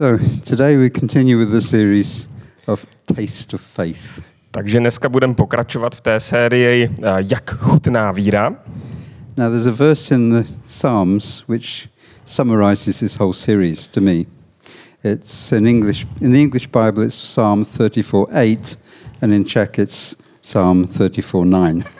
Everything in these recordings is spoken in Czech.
So, today we continue with the series of Taste of Faith. Takže dneska budeme pokračovat v té sérii eh, Jak chutná víra. Now, there's a verse in the Psalms which summarizes this whole series to me. It's in English, in the English Bible, it's Psalm 34:8, and in Czech, it's Psalm 34:9.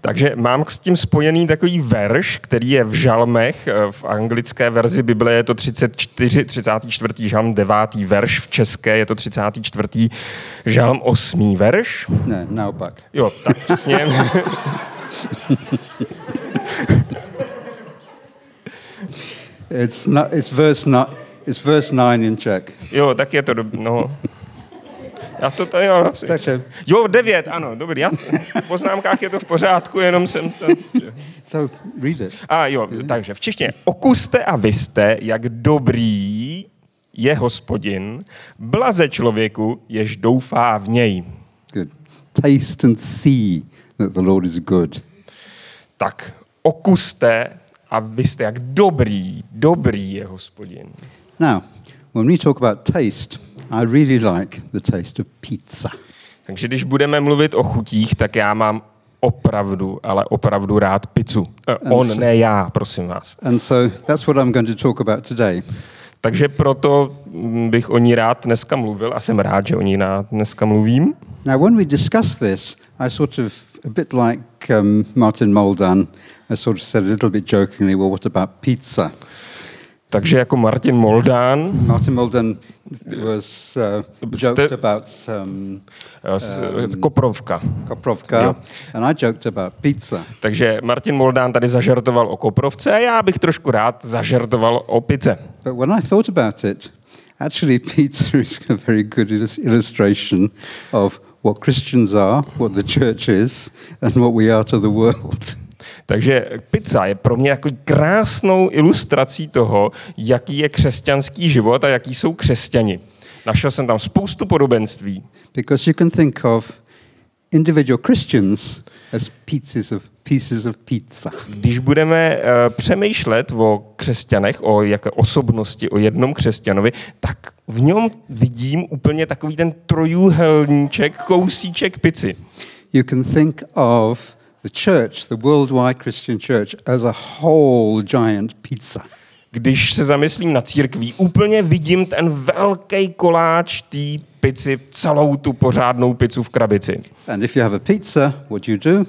Takže mám s tím spojený takový verš, který je v žalmech, eh, v anglické verzi Bible je to 34, 34. žalm, 9. verš, v české je to 34. žalm, 8. verš. No, naopak. Jo, tak přesně. It's, not, it's, verse not, it's verse 9 in Czech. Jo, tak je to, no. Já to tady mám asi. Takže- Jo, devět, ano, dobrý. Já, v poznámkách je to v pořádku, jenom jsem tam... So, read it. A jo, takže v češtině. Okuste a vy jste, jak dobrý je hospodin, blaze člověku, jež doufá v něj. Good. Taste and see that the Lord is good. Tak okuste a vy jste, jak dobrý, dobrý je hospodin. Now, when we talk about taste, I really like the taste of pizza. Takže když budeme mluvit o chutích, tak já mám opravdu, ale opravdu rád pizzu. Eh, on, ne já, prosím vás. And so that's what I'm going to talk about today. Takže proto mm, bych o ní rád dneska mluvil a jsem rád, že o ní dneska mluvím. Now, when we discuss this, I sort of, a bit like um, Martin Moldan, I sort of said a little bit jokingly, well, what about pizza? Takže jako Martin Moldán, Martin Moldan was uh, joked Ste- about um, eh, s- Koprovka. Koprovka, Jo. and I joked about pizza. Takže Martin Moldán tady zažartoval o Koprovce a já bych trošku rád zažartoval o pice. But when I thought about it, actually, pizza is a very good illus- illustration of what Christians are, what the church is, and what we are to the world. Takže pizza je pro mě jako krásnou ilustrací toho, jaký je křesťanský život a jaký jsou křesťani. Našel jsem tam spoustu podobenství. Because you can think of individual Christians as pieces of, pieces of pizza. Když budeme uh, přemýšlet o křesťanech, o jaké osobnosti, o jednom křesťanovi, tak v něm vidím úplně takový ten trojuhelníček, kousíček pici. You can think of the church, the worldwide Christian church, as a whole giant pizza. Když se zamyslím na církví, úplně vidím ten velký koláč té pici, celou tu pořádnou pizzu v krabici. And if you have a pizza, what do you do?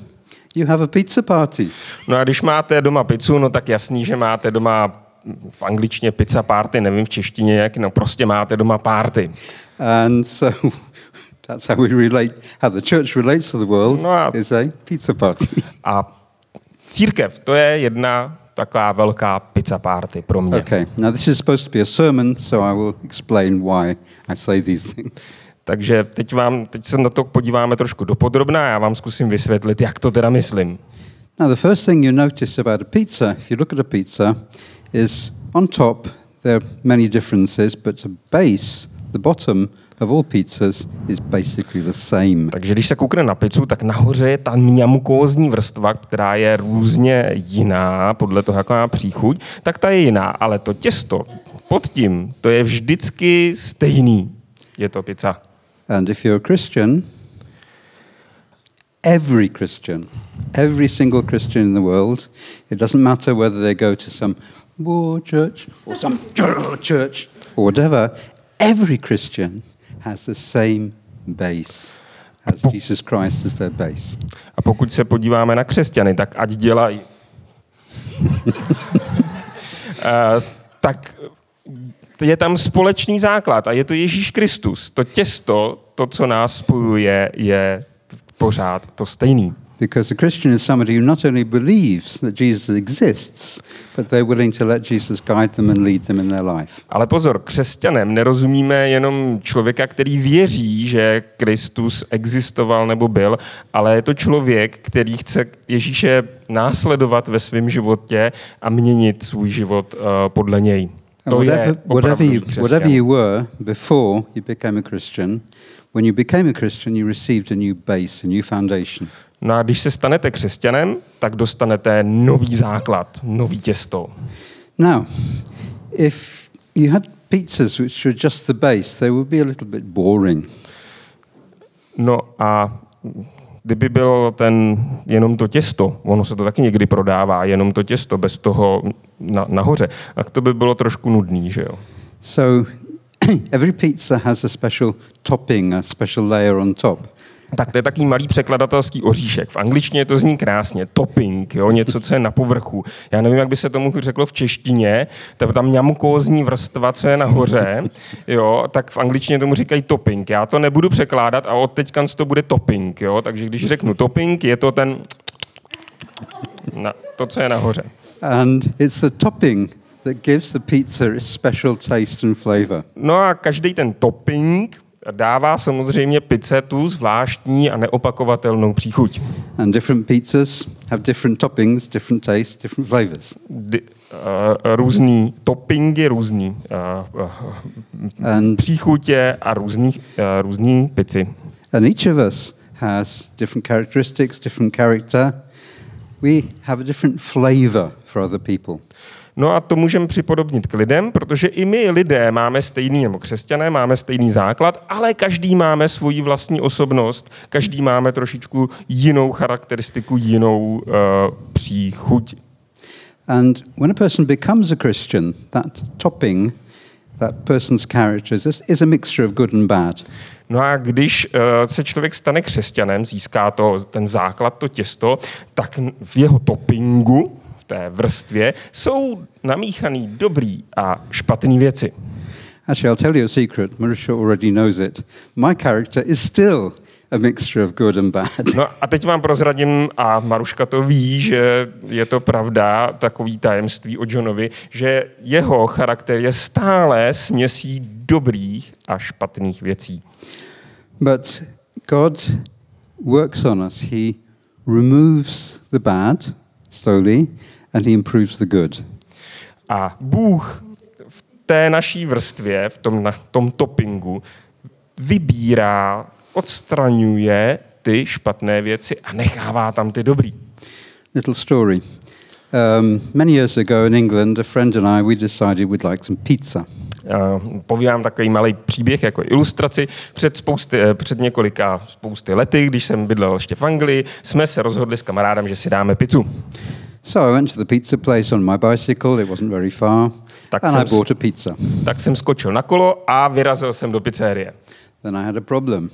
You have a pizza party. No a když máte doma pizzu, no tak jasný, že máte doma v angličtině pizza party, nevím v češtině jak, no prostě máte doma party. And so that's how we relate, how the church relates to the world No a- is a pizza party. A církev, to je jedna taková velká pizza party pro mě. okay, now this is supposed to be a sermon, so I will explain why I say these things. Takže teď, vám, teď se na to podíváme trošku dopodrobná a já vám zkusím vysvětlit, jak to teda myslím. Now, the first thing you notice about a pizza, if you look at a pizza, is on top there are many differences, but the base, the bottom of all pizzas, is basically the same. Takže když se koukne na pizzu, tak nahoře je ta mňamukózní vrstva, která je různě jiná, podle toho, jaká má příchuť, tak ta je jiná, ale to těsto pod tím, to je vždycky stejný. Je to pizza. And if you're a Christian, every Christian, every single Christian in the world, it doesn't matter whether they go to some war church or some church or whatever, every Christian has the same base, has Jesus Christ as their base. A pokud se podíváme na křesťany, tak ať dělají. Eh, tak je tam společný základ a je to Ježíš Kristus. To těsto, to, co nás spojuje, je pořád to stejný. Because a Christian is somebody who not only believes that Jesus exists, but they're willing to let Jesus guide them and lead them in their life. Ale pozor, křesťanem nerozumíme jenom člověka, který věří, že Kristus existoval nebo byl, ale je to člověk, který chce Ježíše následovat ve svém životě a měnit svůj život uh, podle něj. To whatever, je whatever, you, whatever you were before you became a Christian, when you became a Christian, you received a new base, a new foundation. No a když se stanete křesťanem, tak dostanete nový základ, nový těsto. Now, if you had pizzas, which are just the base, they would be a little bit boring. No a kdyby bylo ten, jenom to těsto, ono se to taky někdy prodává, jenom to těsto bez toho na, nahoře, tak to by bylo trošku nudný, že jo? So every pizza has a special topping, a special layer on top. Tak to je takový malý překladatelský oříšek. V angličtině to zní krásně. Topping, jo? něco, co je na povrchu. Já nevím, jak by se tomu řeklo v češtině. To je tam ňamkózní vrstva, co je nahoře. Jo? Tak v angličtině tomu říkají topping. Já to nebudu překládat a od teďka to bude topping. Jo? Takže když řeknu topping, je to ten... Na, to, co je nahoře. And it's the topping that gives the pizza its special taste and flavor. No a každý ten topping dává samozřejmě pizze tu zvláštní a neopakovatelnou příchuť. And different pizzas have different toppings, different tastes, different flavors. Di, uh, různý toppingy, různý uh, uh, And, příchutě a různý, uh, různý pici. and each of us has different characteristics, different character. We have a different flavor for other people. No a to můžeme připodobnit k lidem, protože i my lidé máme stejný, nebo křesťané máme stejný základ, ale každý máme svoji vlastní osobnost, každý máme trošičku jinou charakteristiku, jinou uh, příchuť. And when a person becomes a Christian, that topping, that person's characters is, is a mixture of good and bad. No a když uh, se člověk stane křesťanem, získá to ten základ, to těsto, tak v jeho toppingu, té vrstvě, jsou namíchaný dobrý a špatný věci. Actually, I'll tell you a secret. Marisha already knows it. My character is still a mixture of good and bad. No a teď vám prozradím, a Maruška to ví, že je to pravda, takový tajemství o Johnovi, že jeho charakter je stále směsí dobrých a špatných věcí. But God works on us. He removes the bad slowly and he improves the good. A Bůh v té naší vrstvě, v tom, na tom toppingu, vybírá, odstraňuje ty špatné věci a nechává tam ty dobrý. Little story. Um, many years ago in England, a friend and I, we decided we'd like some pizza. Uh, povídám takový malý příběh jako ilustraci. Před, spousty, eh, před několika spousty lety, když jsem bydlel ještě v Anglii, jsme se rozhodli s kamarádem, že si dáme pizzu. So I went to the pizza place on my bicycle. It wasn't very far. Tak and jsem I bought a pizza. Tak jsem skočil na kolo a vyrazil jsem do pizzerie. Then I had a problem.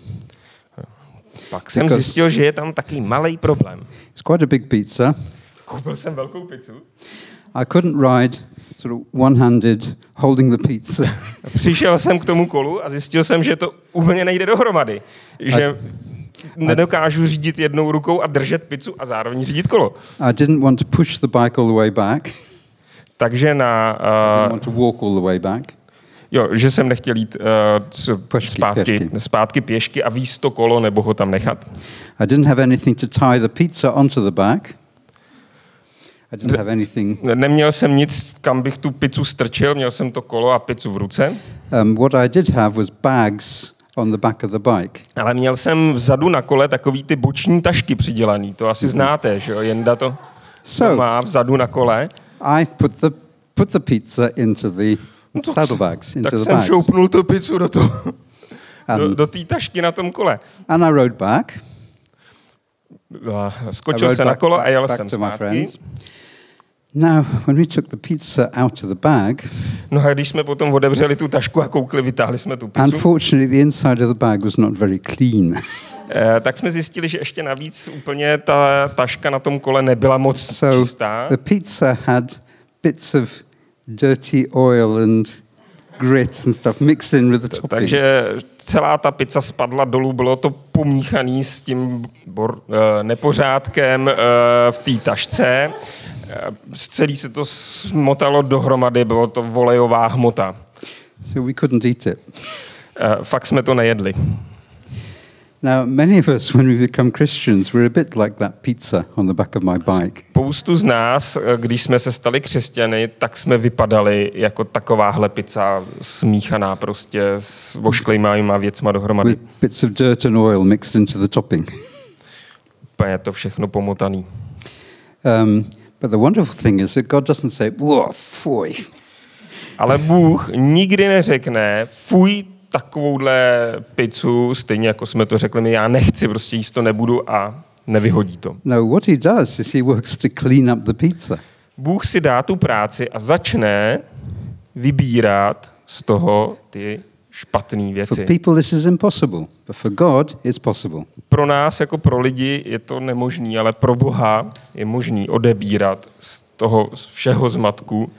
Pak jsem Because- zjistil, že je tam takový malý problém. It's quite a big pizza. Koupil jsem velkou pizzu. I couldn't ride sort of one-handed holding the pizza. Přišel jsem k tomu kolu a zjistil jsem, že to úplně nejde dohromady. Že nedokážu řídit jednou rukou a držet pizzu a zároveň řídit kolo. I didn't want to push the bike all the way back. Takže na... I didn't Uh, want to walk all the way back. jo, že jsem nechtěl jít uh, c- Pešky, zpátky, pěšky. zpátky pěšky a víc to kolo nebo ho tam nechat. I didn't have anything to tie the pizza onto the back. I didn't have anything. Neměl jsem nic, kam bych tu pizzu strčil, měl jsem to kolo a pizzu v ruce, Um, what I did have was bags on the back of the bike. ale měl jsem vzadu na kole takový ty boční tašky přidělaný, to asi znáte, že jo, Jenda to, to So má vzadu na kole. I put the put the pizza into the saddlebags, into tak the jsem bags, šoupnul tu pizzu do, to, do, and, do té tašky na tom kole. and I rode back. A I Skočil rode jsem na back- kolo a back- jel back jsem to zpátky. Now, when we took the pizza out of the bag, No a když jsme potom otevřeli tu tašku a koukli, vytáhli jsme tu pizzu, unfortunately, the inside of the bag was not very clean. eh, tak jsme zjistili, že ještě navíc úplně ta taška na tom kole nebyla moc so čistá. the pizza had bits of dirty oil and grits and stuff mixed in with the topping. Takže celá ta pizza spadla dolů, bylo to pomíchaný s tím bor, eh, nepořádkem eh, v té tašce. Eh, Celý se to smotalo dohromady, bylo to volejová hmota. So we couldn't eat it. Eh, Fakt jsme to nejedli. Now, many of us, when we become Christians, we're a bit like that pizza on the back of my bike. Spoustu z nás, eh, když jsme se stali křesťany, tak jsme vypadali jako takováhle pizza smíchaná prostě s vošklejmýma věcma dohromady. With bits of dirt and oil mixed into the topping. Úplně to všechno pomotaný. Um, but the wonderful thing is that God doesn't say, whoa, foy. Ale Bůh nikdy neřekne, fuj, takovouhle pizzu, stejně jako jsme to řekli my, já nechci, prostě jíst to nebudu a nevyhodí to. No, what he does is he works to clean up the pizza. Bůh si dá tu práci a začne vybírat z toho ty špatné For věci. people, this is impossible, but for God, it's possible. Pro nás jako pro lidi je to nemožný, ale pro Boha je možný odebírat z toho všeho zmatku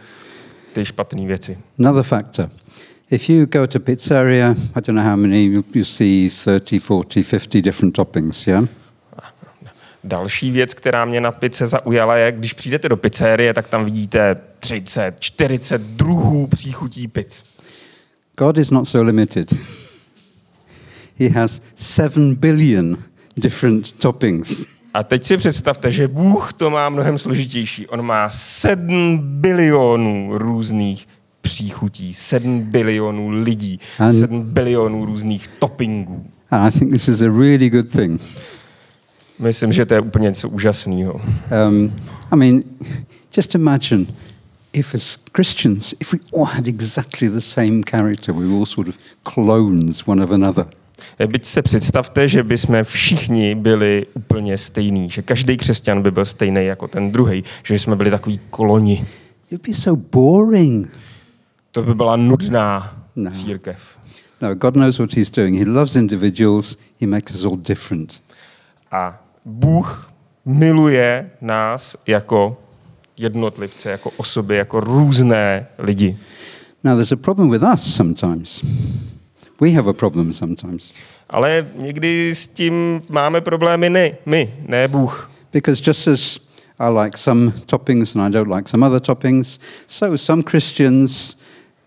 ty špatné věci. Another factor. If you go to pizzeria, I don't know how many, you, you see 30, 40, 50 different toppings, yeah? Další věc, která mě na pice zaujala, je, když přijdete do pizzerie, tak tam vidíte 30, 40 druhů příchutí pic. God is not so limited. he has 7 billion different toppings. A teď si představte, že Bůh to má mnohem složitější. On má 7 bilionů různých příchutí, 7 bilionů lidí, An- 7 bilionů různých toppingů. And I think this is a really good thing. Myslím, že to je úplně něco úžasného. Um, I mean, just imagine if, as Christians, if we all had exactly the same character, we were all sort of clones one of another. Byť se představte, že bychom všichni byli úplně stejní, že každý křesťan by byl stejný jako ten druhý, že jsme byli takový koloni. It'd be so boring. To by byla nudná No. církev. No, God knows what He's doing. He loves individuals, He makes us all different. A Bůh miluje nás jako jednotlivce, jako osoby, jako různé lidi. Now, there's a problem with us sometimes. We have a problem sometimes. Ale někdy s tím máme problémy ne, my, ne Bůh. Because just as I like some toppings and I don't like some other toppings, so some Christians,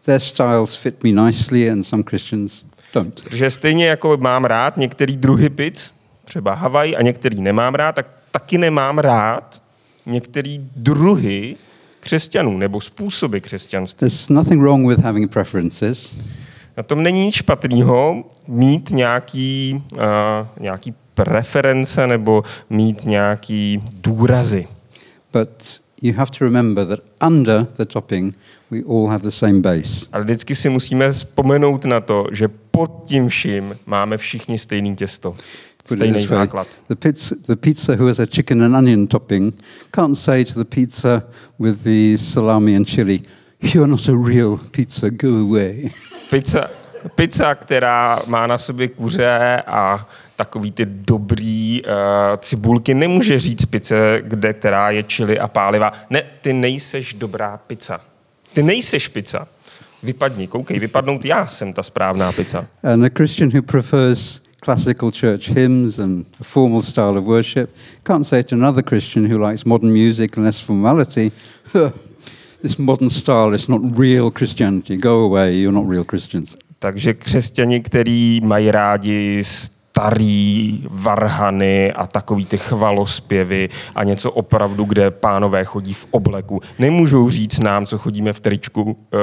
their styles fit me nicely and some Christians don't. Protože stejně jako mám rád některý druhy pic, třeba Havaj, a některý nemám rád, tak taky nemám rád některý druhy křesťanů nebo způsoby křesťanství. There's nothing wrong with having preferences, Na tom není nic špatného mít nějaký, uh, nějaký preference nebo mít nějaký důrazy. but you have to remember that under the topping, we all have the same base. Ale vždycky si musíme vzpomenout na to, že pod tím vším máme všichni stejný těsto, stejný základ. The pizza, the pizza who has a chicken and onion topping can't say to the pizza with the salami and chili, You're not a real pizza, go away. Pizza, pizza, která má na sobě kuře a takový ty dobrý uh, cibulky, nemůže říct pice, kde, která je čili a pálivá. Ne, ty nejseš dobrá pizza. Ty nejseš pizza. Vypadni, koukej, vypadnout já jsem ta správná pizza. And a Christian who prefers classical church hymns and a formal style of worship can't say to another Christian who likes modern music and less formality, This modern style is not real Christianity. Go away, you're not real Christians. Takže křesťani, kteří mají rádi starý varhany a takový ty chvalospěvy a něco opravdu, kde pánové chodí v obleku, nemůžou říct nám, co chodíme v tričku, eh,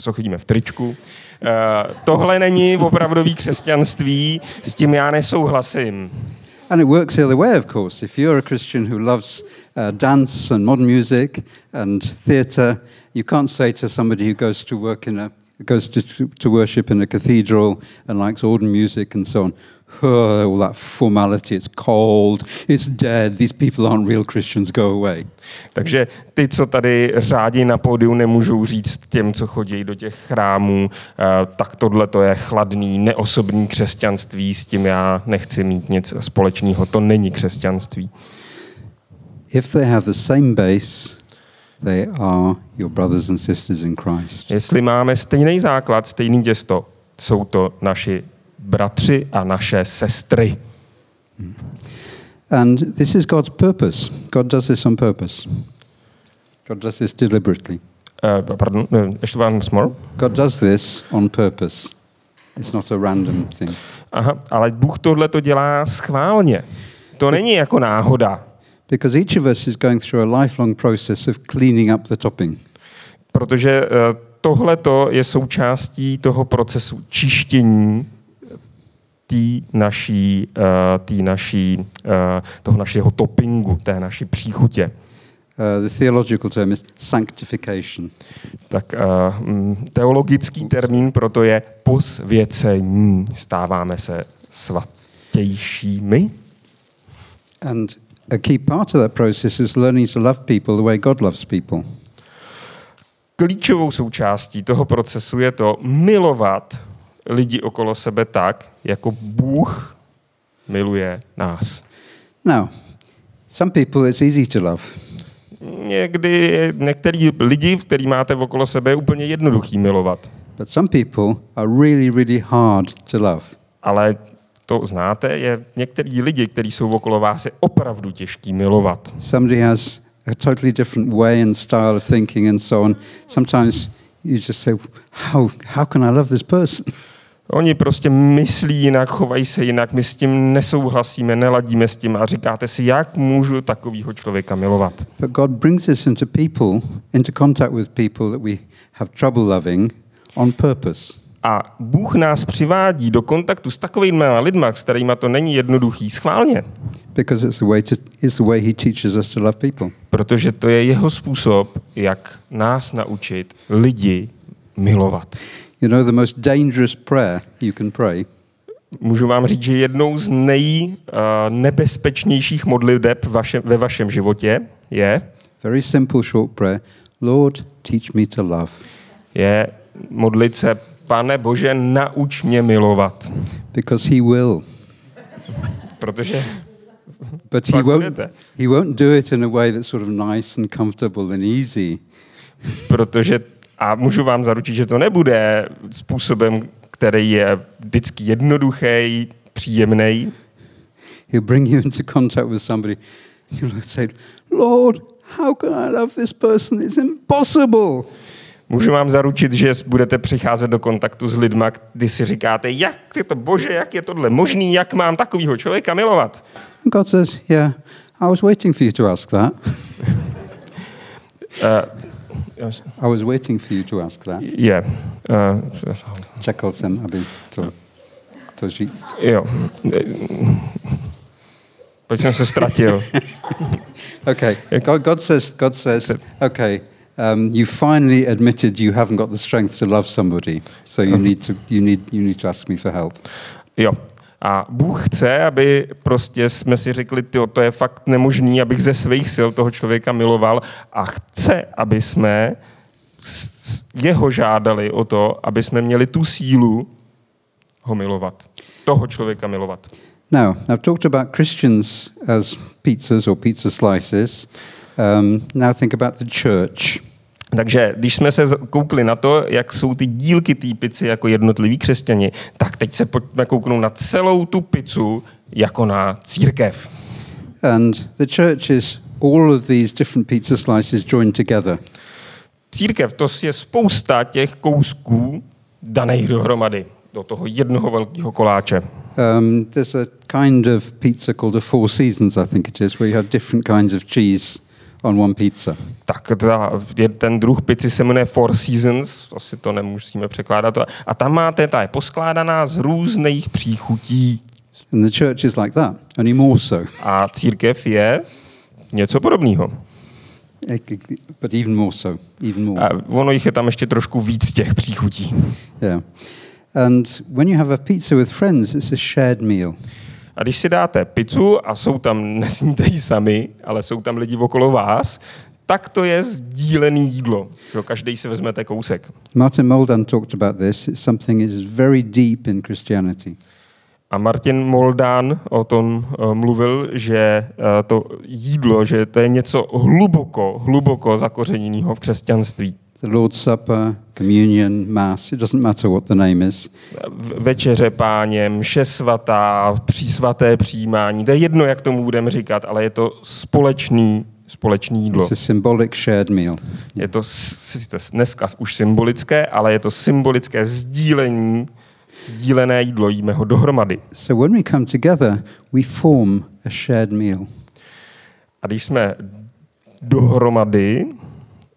co chodíme v tričku. Eh, tohle není opravdový křesťanství, s tím já nesouhlasím. And it works the other way, of course. If you're a Christian who loves uh, dance and modern music and theatre, you can't say to somebody who goes to work in a goes to, to worship in a cathedral and likes organ music and so on, oh, all that formality, it's cold, it's dead, these people aren't real Christians, go away. Takže ty, co tady řádí na pódiu, nemůžou říct těm, co chodí do těch chrámů, eh, tak tohle to je chladný, neosobní křesťanství, s tím já nechci mít nic společného. To není křesťanství. If they have the same base, they are your brothers and sisters in Christ. Jestli máme stejný základ, stejný těsto, jsou to naši bratři a naše sestry. And this is God's purpose. God does this on purpose. God does this deliberately. Uh, pardon, eh, ještě once more. God does this on purpose. It's not a random thing. Aha, ale Bůh tohle to dělá schválně. To není jako náhoda, Because each of us is going through a lifelong process of cleaning up the topping. protože tohle je součástí toho procesu čištění té naší, eh, tý naší, eh, toho našeho toppingu, té naší příchutě. Uh, the theological term is sanctification. Tak uh, teologický termín proto je posvěcení. Stáváme se svatějšími. And a key part of that process is learning to love people the way God loves people. Klíčovou součástí toho procesu je to milovat lidi okolo sebe tak, jako Bůh miluje nás. Now, some people it's easy to love. Někdy některý lidi, který máte okolo sebe, je úplně jednoduchý milovat. But some people are really, really hard to love. Ale to znáte, je některý lidi, kteří jsou okolo vás, je opravdu těžký milovat. Somebody has a totally different way and style of thinking and so on. Sometimes you just say, how, how can I love this person? Oni prostě myslí jinak, chovají se jinak, my s tím nesouhlasíme, neladíme s tím a říkáte si, jak můžu takového člověka milovat. But God brings us into people, into contact with people that we have trouble loving on purpose. A Bůh nás přivádí do kontaktu s takovými lidmi, s kterými to není jednoduchý, schválně. Because it's the way to, it's the way He teaches us to love people. Protože to je jeho způsob, jak nás naučit lidi milovat. You know, the most dangerous prayer you can pray Můžu vám říct, že jednou z nejnebezpečnějších modliteb vaše, ve vašem životě je, very simple, short prayer Lord, teach me to love. je modlit se, pane Bože, nauč mě milovat. Because He will. Protože But he won't, he won't do it in a way that's sort of nice and comfortable and easy. protože a můžu vám zaručit, že to nebude způsobem, který je vždycky jednoduchý, příjemný. He'll bring you into contact with somebody. You'll say, Lord, how can I love this person? It's impossible. Můžu vám zaručit, že budete přicházet do kontaktu s lidma, kdy si říkáte, jak je to bože, jak je tohle možný, jak mám takového člověka milovat. And God says, Yeah, I was waiting for you to ask that. Uh, I was waiting for you to ask that. je. Uh, Čekal aby to, to říct. jo. Proč jsem se ztratil? Okay. God, God says, God says, okay, um, you finally admitted you haven't got the strength to love somebody, so you need to, you need, you need to ask me for help. Jo. A Bůh chce, aby prostě jsme si řekli, tyjo, to je fakt nemožný, abych ze svých sil toho člověka miloval a chce, aby jsme jeho žádali o to, aby jsme měli tu sílu ho milovat. Toho člověka milovat. Now, I've talked about Christians as pizzas or pizza slices. Um, now think about the church. Takže když jsme se koukli na to, jak jsou ty dílky té pici jako jednotliví křesťani, tak teď se pojďme kouknout na celou tu pizzu jako na církev. And the church is all of these different pizza slices joined together. Církev to je spousta těch kousků daných dohromady do toho jednoho velkého koláče. Um, there's a kind of pizza called a Four Seasons, I think it is, where you have different kinds of cheese on one pizza. Tak ta, je, ten druh pici se jmenuje Four Seasons, asi to nemusíme překládat. A tam máte, ta je poskládaná z různých příchutí. And the church is like that, only more so. A církev je něco podobného. But even more so, even more. A ono jich je tam ještě trošku víc těch příchutí. Yeah. And when you have a pizza with friends, it's a shared meal. A když si dáte pizzu a jsou tam, nesníte ji sami, ale jsou tam lidi okolo vás, tak to je sdílený jídlo. Že každý si vezmete kousek. Martin Moldan talked about this. It's something is very deep in Christianity. A Martin Moldán o tom uh, mluvil, že uh, to jídlo, že to je něco hluboko, hluboko zakořeněného v křesťanství. The Lord's Supper, communion, Mass, it doesn't matter what the name is. Večeře páně, mše svatá, přísvaté přijímání, to je jedno, jak tomu budeme říkat, ale je to společný, společný jídlo. It's a symbolic shared meal. Je to dneska už symbolické, ale je to symbolické sdílení, sdílené jídlo, jíme ho dohromady. So when we come together, we form a shared meal. A když jsme dohromady,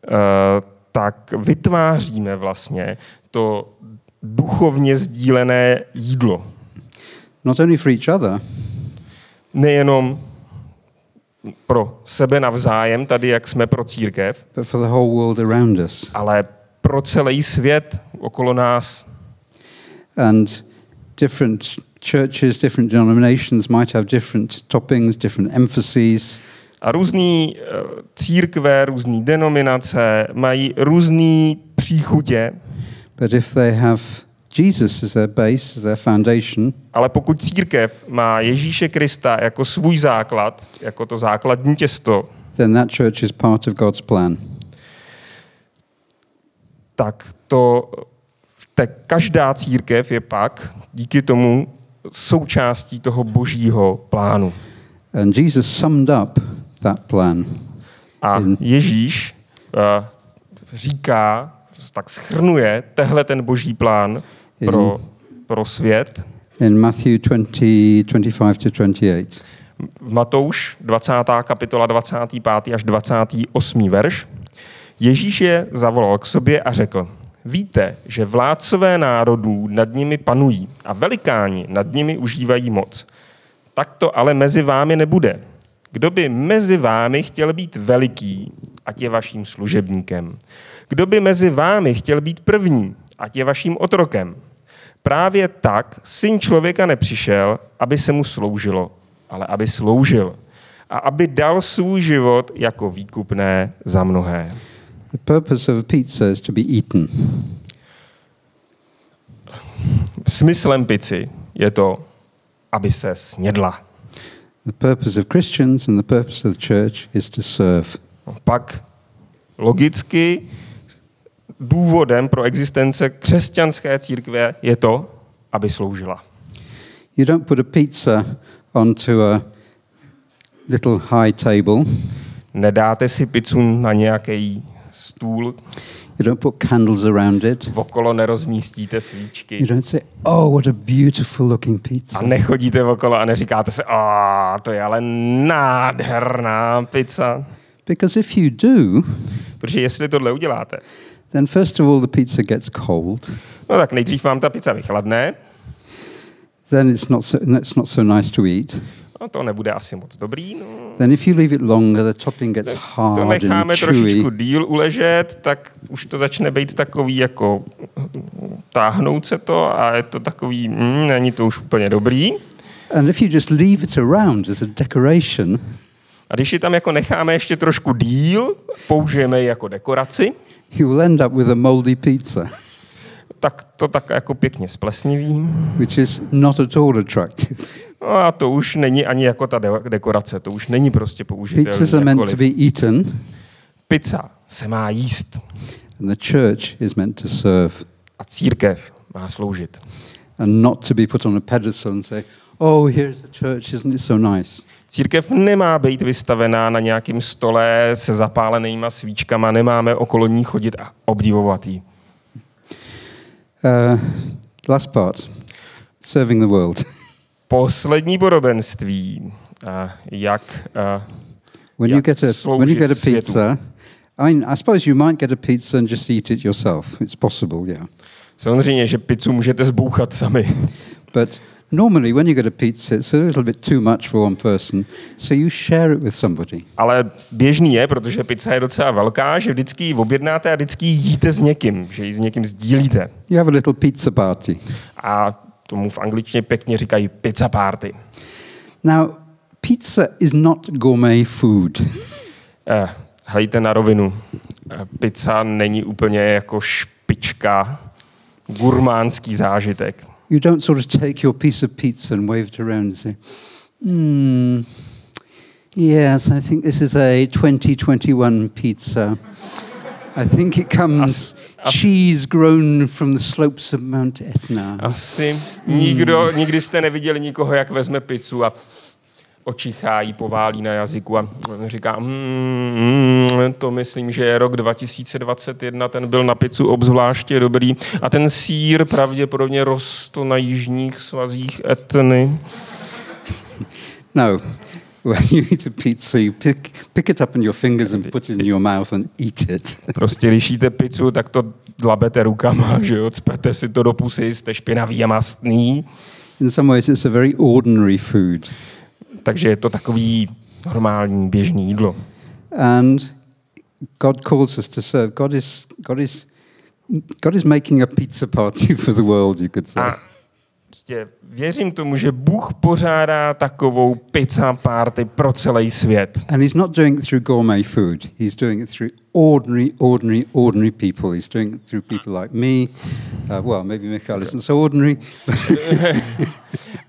eh, tak vytváříme vlastně to duchovně sdílené jídlo. Not only for each other, Nejenom pro sebe navzájem, tady jak jsme pro církev, but for the whole world around us. ale pro celý svět okolo nás. And different churches, different denominations might have different toppings, different emphases. A různý eh, církve, různé denominace mají různé příchutě, But if they have Jesus as their base, as their foundation, ale pokud církev má Ježíše Krista jako svůj základ, jako to základní těsto, then that church is part of God's plan. tak to te, každá církev je pak díky tomu součástí toho božího plánu. And Jesus summed up that plan. A Ježíš uh, říká, tak schrnuje tehle ten boží plán pro, pro svět In Matthew 20, 25 to 28. v Matouš 20. kapitola 25. až 28. verš. Ježíš je zavolal k sobě a řekl, víte, že vládcové národů nad nimi panují a velikáni nad nimi užívají moc. Tak to ale mezi vámi nebude. Kdo by mezi vámi chtěl být veliký, ať je vaším služebníkem. Kdo by mezi vámi chtěl být první, ať je vaším otrokem. Právě tak syn člověka nepřišel, aby se mu sloužilo, ale aby sloužil a aby dal svůj život jako výkupné za mnohé. The purpose of pizza is to be eaten. Smyslem pici je to, aby se snědla. The purpose of Christians and the purpose of the church is to serve. No, Pak logicky důvodem pro existence křesťanské církve je to, aby sloužila. You don't put a pizza onto a little high table. Nedáte si pizzu na nějaký stůl, You don't put candles around it. okolo nerozmístíte You svíčky don't say, oh, what a beautiful looking pizza. a nechodíte okolo a neříkáte se, a to je ale nádherná pizza. Because if you do, Protože jestli tohle uděláte, then first of all, the pizza gets cold. no tak nejdřív vám ta pizza vychladne, Then it's not so, it's not so nice to eat. No to nebude asi moc dobrý, no. Then if you leave it longer, the topping gets to hard necháme and trošičku díl uležet, tak už to začne být takový jako táhnout se to a je to takový, mm, není to už úplně dobrý. And if you just leave it around as a decoration, A když ji tam jako necháme ještě trošku díl, použijeme ji jako dekoraci, you will end up with a moldy pizza, tak to tak jako pěkně splesniví. which is not at all attractive. No a to už není ani jako ta de- dekorace, to už není prostě Pizzas are použitelné meant to be eaten, Pizza se má jíst and the church is meant to serve, a církev má sloužit. and not to be put on a pedestal and say, oh, here's the church, isn't it so nice? Církev nemá být vystavená na nějakém stole se zapálenýma svíčkama, nemáme okolo ní chodit a obdivovat ji. Uh, last part serving the world. Poslední podobenství, a jak a When you Jak get a when you get a světu. pizza, I mean, I suppose you might get a pizza and just eat it yourself. It's possible, yeah. samozřejmě, že pizzu můžete zbouchat sami, But normally, when you get a pizza, it's a little bit too much for one person, so you share it with somebody. ale běžný je, protože pizza je docela velká, že vždycky ji objednáte a vždycky ji jíte s někým, že ji s někým sdílíte. You have a little pizza party. A tomu v angličtině pěkně říkají pizza party. Now, pizza is not gourmet food. Eh, Hlejte na rovinu. Eh, Pizza není úplně jako špička, gurmánský zážitek. You don't sort of take your piece of pizza and wave it around and say, hmm, yes, I think this is a 2021 pizza. I think it comes cheese grown from the slopes of Mount Etna. Asi nikdo, nikdy jste neviděli nikoho, jak vezme pizzu a očichá jí, poválí na jazyku a říká, mm, mm, to myslím, že je rok 2021, ten byl na pizzu obzvláště dobrý a ten sír pravděpodobně rostl na jižních svazích Etny. No. When you eat a pizza, you pick, pick it up in your fingers and put it in your mouth and eat it. Prostě když jíte pizzu, tak to dlabete rukama, že jo, cpete si to do pusy, jste špinavý a mastný, In some ways, it's a very ordinary food. Takže je to takový normální, běžný jídlo. And God calls us to serve. God is, God is, God is making a pizza party for the world, you could say. A prostě věřím tomu, že Bůh pořádá takovou pizza party pro celý svět. And he's not doing it through gourmet food. He's doing it through ordinary, ordinary, ordinary people. He's doing it through people like me. Uh, well, maybe Michael isn't so ordinary.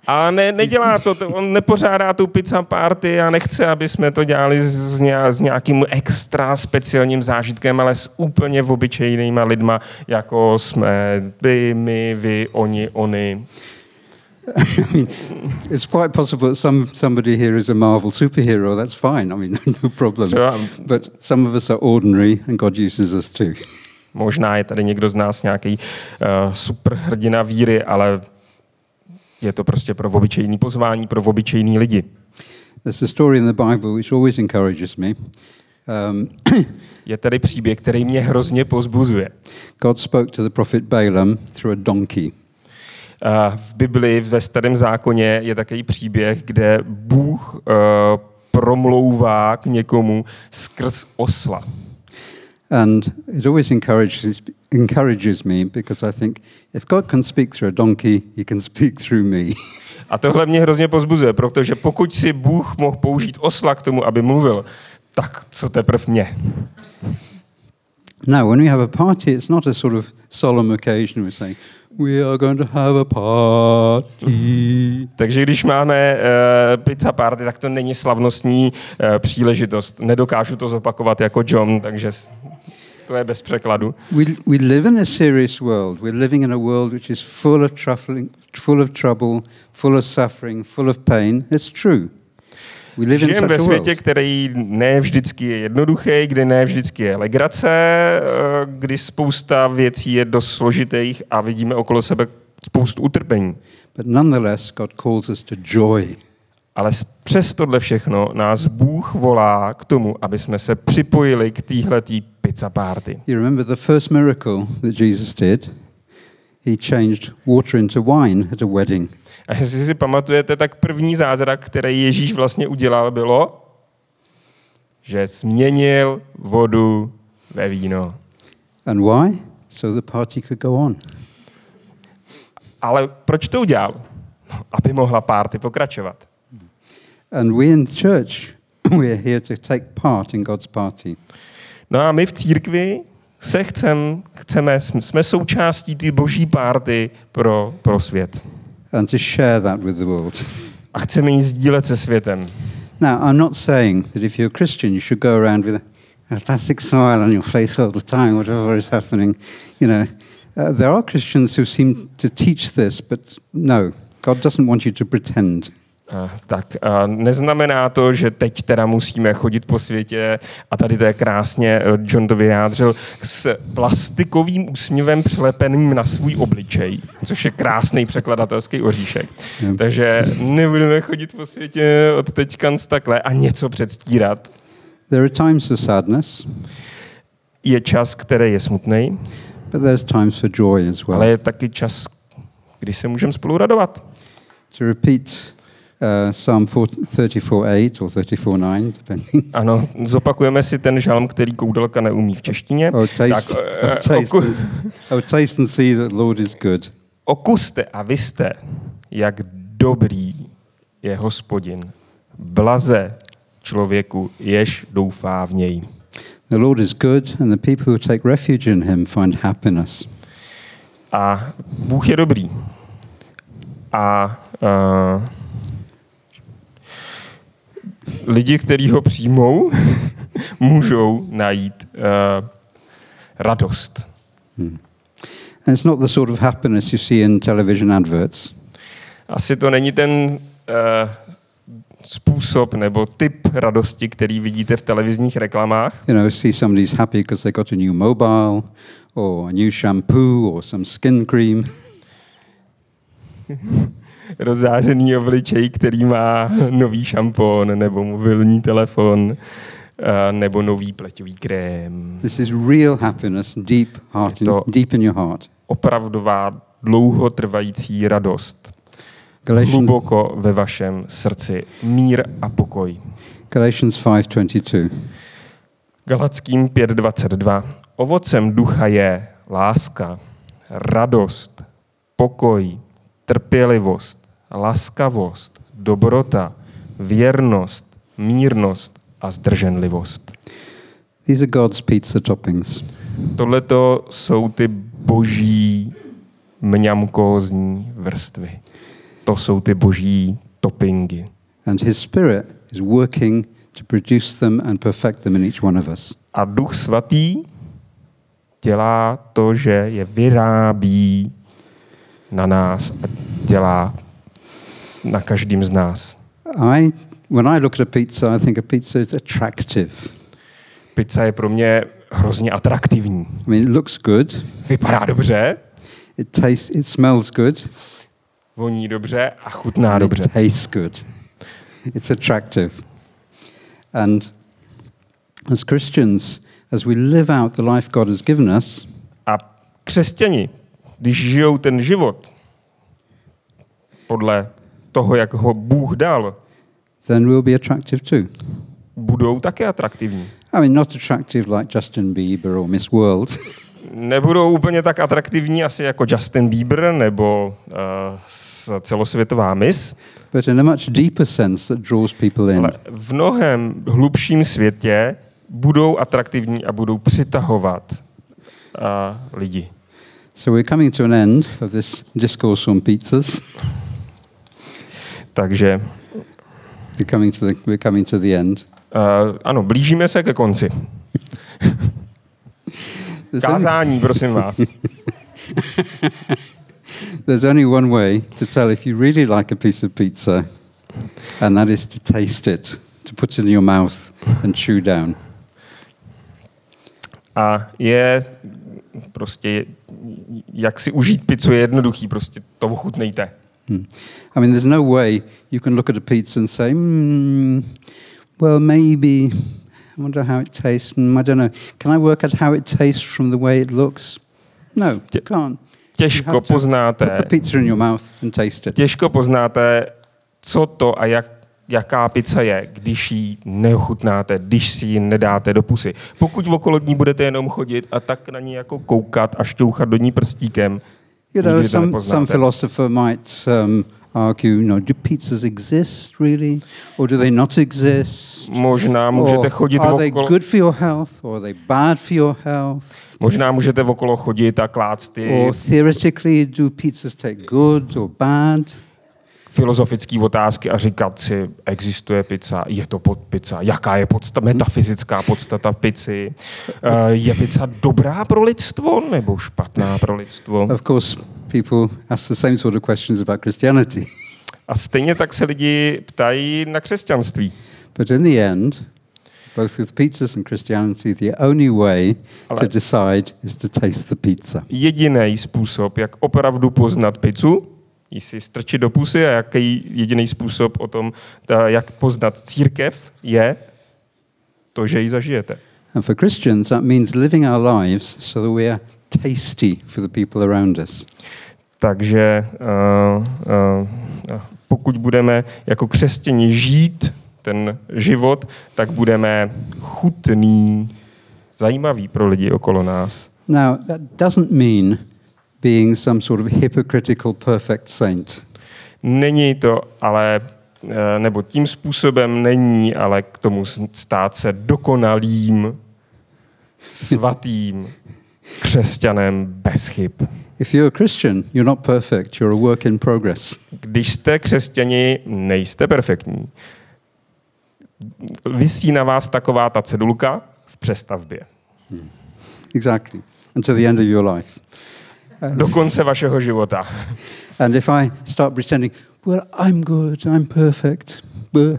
A ne, nedělá to, to, on nepořádá tu pizza party a nechce, aby jsme to dělali s, ně, s nějakým extra speciálním zážitkem, ale s úplně obyčejnýma lidma, jako jsme vy, my, vy, oni, oni. I mean, it's quite possible that some, somebody here is a Marvel superhero. That's fine. I mean, no problem. Třeba, But some of us are ordinary, and God uses us too. možná je tady někdo z nás nějaký uh, superhrdina víry, ale je to prostě pro obyčejný pozvání, pro obyčejný lidi. There's a story in the Bible which always encourages me. Um, Je tady příběh, který mě hrozně pozbuzuje. God spoke to the prophet Balaam through a donkey. V Bibli, ve starém zákoně, je takový příběh, kde Bůh uh, promlouvá k někomu skrz osla. And it always encourages, encourages me because I think if God can speak through a donkey, he can speak through me. A tohle mě hrozně pozbuzuje, protože pokud si Bůh mohl použít osla k tomu, aby mluvil, tak co teprve mě. now, when we have a party, it's not a sort of solemn occasion. We say, we are going to have a party. Takže když máme uh, pizza party, tak to není slavnostní uh, příležitost. Nedokážu to zopakovat jako John, takže to je bez překladu. We, we live in a serious world. We're living in a world which is full of, truffling, full of trouble, full of suffering, full of pain. It's true. Žijeme ve světě, který ne vždycky je jednoduchý, kdy ne vždycky je legrace, eh, kdy spousta věcí je dost složitých a vidíme okolo sebe spoustu utrpení. But nonetheless, God calls us to joy. Ale přes tohle všechno nás Bůh volá k tomu, aby jsme se připojili k téhletý pizza party. You remember the first miracle that Jesus did? He changed water into wine at a wedding. A jestli si pamatujete, tak první zázrak, který Ježíš vlastně udělal, bylo, že změnil vodu ve víno. And why? So the party could go on. Ale proč to udělal? No, aby mohla párty pokračovat. And we in church, we're here to take part in God's party. No a my v církvi se chcem, chceme, jsme- jsme součástí té boží párty pro, pro svět. and to share that with the world. A chceme ji sdílet se světem. Now, I'm not saying that if you're a Christian, you should go around with a fantastic smile on your face all the time, whatever is happening. You know, uh, there are Christians who seem to teach this, but no, God doesn't want you to pretend. A, tak a neznamená to, že teď teda musíme chodit po světě a tady to je krásně, eh, John to vyjádřil, s plastikovým úsměvem přilepeným na svůj obličej, což je krásný překladatelský oříšek. Jo. Takže nebudeme chodit po světě od teďka takhle a něco předstírat. There are times of sadness, Je čas, který je smutný, but there's times for joy as well. ale je taky čas, kdy se můžeme spolu radovat. To repeat uh, Psalm 34:8 or 34:9, depending. Ano, zopakujeme si ten žalm, který koudelka neumí v češtině. Oh, taste, eh, oh, taste, oku, oh, taste and see that the Lord is good. okuste a vy jste, jak dobrý je hospodin. Blaze člověku, jež doufá v něj. The Lord is good, and the people who take refuge in him find happiness. A Bůh je dobrý. A uh, lidi, kteří ho přijmou, můžou najít uh, radost. And it's not the sort of happiness you see in television adverts. Asi to není ten uh, způsob nebo typ radosti, který vidíte v televizních reklamách. You know, see somebody's happy because they got a new mobile, or a new shampoo, or some skin cream. Rozzářený obličej, který má nový šampon nebo mobilní telefon uh, nebo nový pleťový krém. This is real happiness, deep heart, in, deep in your heart. Opravdová dlouhotrvající radost. Galatians, hluboko ve vašem srdci mír a pokoj. Galatians 5:22. Galackým 5.22. Ovocem ducha je láska, radost, pokoj, trpělivost, laskavost, dobrota, věrnost, mírnost a zdrženlivost. These are God's pizza toppings. Tohle jsou ty boží mňamkózní vrstvy. To jsou ty boží toppingy. And his spirit is working to produce them and perfect them in each one of us. A duch svatý dělá to, že je vyrábí na nás a dělá na každým z nás. I, when I look at a pizza, I think a pizza is attractive. Pizza je pro mě hrozně atraktivní. I mean, it looks good, Vypadá dobře, it tastes, it smells good, voní dobře a chutná and dobře. it tastes good. It's attractive. And as Christians, as we live out the life God has given us, A křesťani, když žijou ten život podle toho, jak ho Bůh dal, then we'll be attractive too. budou také atraktivní. I mean, not attractive like Justin Bieber or Miss World, Nebudou úplně tak atraktivní asi jako Justin Bieber nebo uh, celosvětová Miss, but in a much deeper sense that draws people in. ale v mnohem hlubším světě budou atraktivní a budou přitahovat uh, lidi. So we're coming to an end of this discourse on pizzas. Takže We're coming to the, we're coming to the end. uh, ano, blížíme se ke konci. Kázání, prosím vás. there's only one way to tell if you really like a piece of pizza, and that is to taste it, to put it in your mouth and chew down. A je prostě, jak si užít pizzu je jednoduchý, prostě to ochutnejte. Hmm. I mean, there's no way you can look at a pizza and say, mm, well, maybe, I wonder how it tastes. Mm, I don't know. Can I work out how it tastes from the way it looks? No, you Tě- can't. Těžko poznáte, Put the pizza in your mouth and taste it. těžko poznáte, co to a jak, jaká pizza je, když ji neochutnáte, když si ji nedáte do pusy. Pokud okolo ní budete jenom chodit a tak na ní jako koukat a šťouchat do ní prstíkem, You know, some, some philosopher might um, argue, you know, do pizzas exist really, or do they not exist? Možná můžete Or chodit are they okolo, good for your health, or are they bad for your health? možná můžete okolo chodit a klást ty Or theoretically, do pizzas take good or bad? Filozofické otázky a říkat si, existuje pizza, je to pod pizza, jaká je podsta, metafyzická podstata pici, Eh, je pizza dobrá pro lidstvo nebo špatná pro lidstvo? Of course, people ask the same sort of questions about Christianity. A stejně tak se lidi ptají na křesťanství. But in the end, both with pizzas and Christianity, the only way to Ale- decide is to taste the pizza. Jediný způsob, jak opravdu poznat pizzu, ji si strčit do pusy a jaký jediný způsob o tom, ta, jak poznat církev, je to, že ji zažijete. And for Christians, that means living our lives so that we are tasty for the people around us. Takže uh, uh, pokud budeme jako křesťani žít ten život, tak budeme chutný, zajímavý pro lidi okolo nás. Now, that doesn't mean being some sort of hypocritical perfect saint. Není to ale, eh, nebo tím způsobem není, ale k tomu stát se dokonalým, svatým křesťanem bez chyb. If you're a Christian, you're not perfect, you're a work in progress. Když jste křesťani, nejste perfektní. Vysí na vás taková ta cedulka v přestavbě. Exactly. Until the end of your life. Do konce vašeho života. And if I start pretending, well, I'm good, I'm perfect, buh,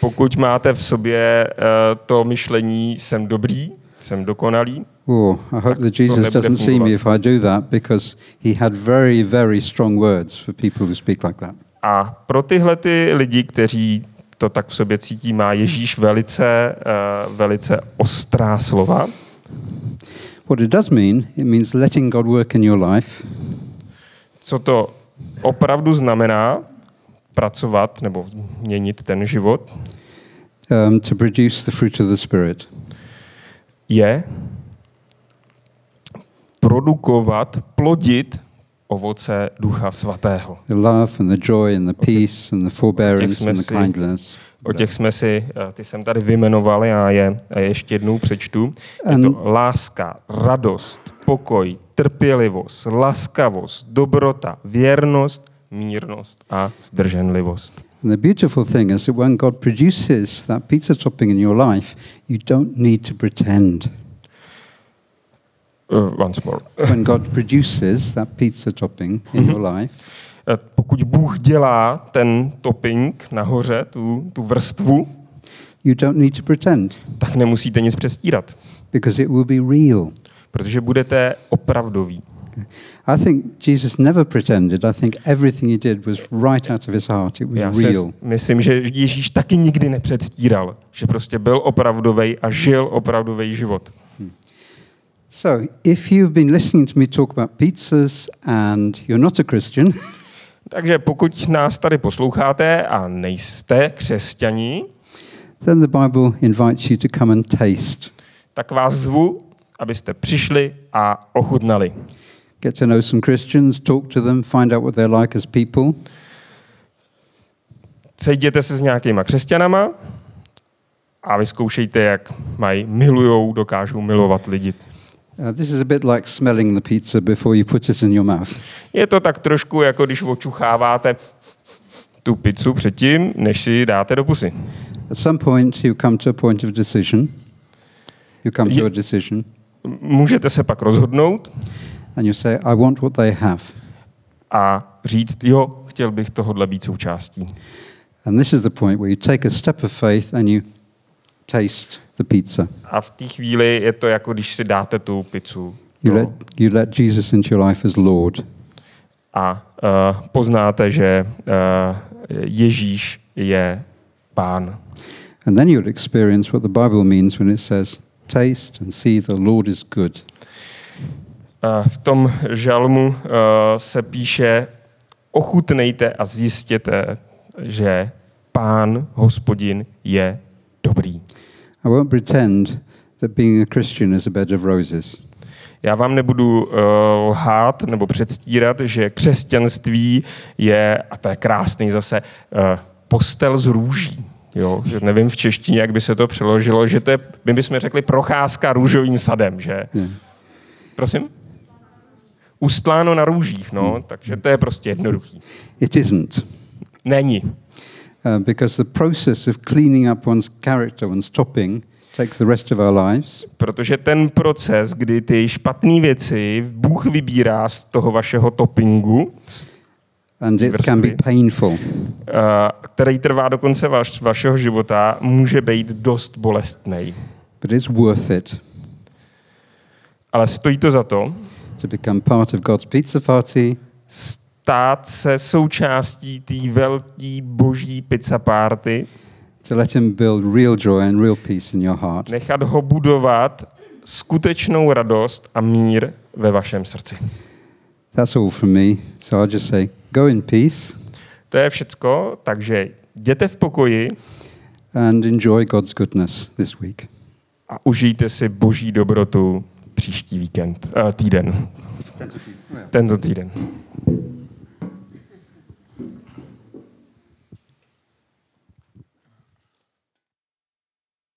Pokud máte v sobě uh, to myšlení, jsem dobrý, jsem dokonalý, oh, I hope that Jesus doesn't see me if I do that because he had very, very strong words for people who speak like that. A pro tyhle ty lidi, kteří to tak v sobě cítí, má Ježíš velice, uh, velice ostrá slova. What it does mean, it means letting God work in your life Co to opravdu znamená? pracovat nebo měnit ten život, um, to produce the fruit of the Spirit. je produkovat, plodit ovoce Ducha Svatého. The love and the joy and the peace and the forbearance and the kindness. O těch jsme si, eh, ty jsem tady vymenoval, já je, je ještě jednou přečtu. Je to láska, radost, pokoj, trpělivost, laskavost, dobrota, věrnost, mírnost a zdrženlivost. And the beautiful thing is that when God produces that pizza topping in your life, you don't need to pretend. Uh, once more. when God produces that pizza topping in your life, Eh, Pokud Bůh dělá ten topping nahoře, tu, tu vrstvu, you don't need to pretend tak nemusíte nic přestírat, because it will be real. protože budete opravdoví. I think Jesus never pretended. I think everything he did was right out of his heart. It was Já real. myslím, že Ježíš taky nikdy nepředstíral, že prostě byl opravdový a žil opravdový život. So, if you've been listening to me talk about pizzas and you're not a Christian, Takže pokud nás tady posloucháte a nejste křesťaní, then the Bible invites you to come and taste. tak vás zvu, abyste přišli a ochutnali. Get to know some Christians, talk to them, find out what they're like as people, Sejděte se s nějakýma křesťanama a vyzkoušejte, jak mají, milujou, dokážou milovat lidi. This is a bit like smelling the pizza before you put it in your mouth. Je to tak trošku, jako když očucháváte tu pizzu předtím, než si ji dáte do pusy. At some point, you come to a point of decision. You come to a decision, Můžete se pak rozhodnout and you say, I want what they have. a říct, jo, chtěl bych tohodle být součástí. And this is the point where you take a step of faith and you taste the pizza. A v té chvíli je to jako když si dáte tu pizzu You let, you let Jesus into your life as Lord. a uh, poznáte, že uh, Ježíš je pán. And then you'll experience what the Bible means when it says, Taste and see the Lord is good. Uh, v tom žalmu uh, se píše, ochutnejte a zjistěte, že pán, hospodin je. I won't pretend that being a Christian is a bed of roses. Já vám nebudu uh, lhát nebo předstírat, že křesťanství je, a to je krásný zase, uh, postel z růží. Jo, nevím v češtině, jak by se to přeložilo, že to je, my bychom řekli, procházka růžovým sadem, že? Prosím? Ustláno na růžích, no, takže to je prostě jednoduchý. It isn't. Není. Uh, because the process of cleaning up one's character, one's topping, takes the rest of our lives. Protože ten proces, kdy ty špatné věci Bůh vybírá z toho vašeho toppingu, And it can be vrstvy. painful. eh, který trvá do konce vaš, vašeho života, může být dost bolestný. But it's worth it Ale stojí to za to, to become part of God's pizza party stát se součástí té velké boží pizza party, to let Him build real joy and real peace in your heart. nechat ho budovat skutečnou radost a mír ve vašem srdci. That's all from me. So I'll just say, go in peace To je všecko, takže jděte v pokoji and enjoy God's goodness this week. a užijte si boží dobrotu příští víkend, uh, týden. Tento týden.